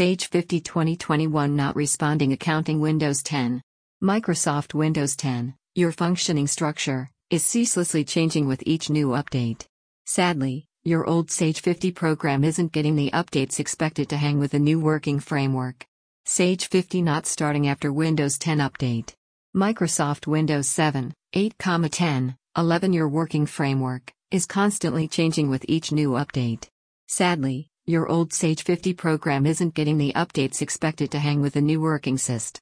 Sage 50 2021 Not responding Accounting Windows 10. Microsoft Windows 10, your functioning structure, is ceaselessly changing with each new update. Sadly, your old Sage 50 program isn't getting the updates expected to hang with the new working framework. Sage 50 not starting after Windows 10 update. Microsoft Windows 7, 8, 10, 11 Your working framework is constantly changing with each new update. Sadly, your old Sage 50 program isn't getting the updates expected to hang with the new working syst.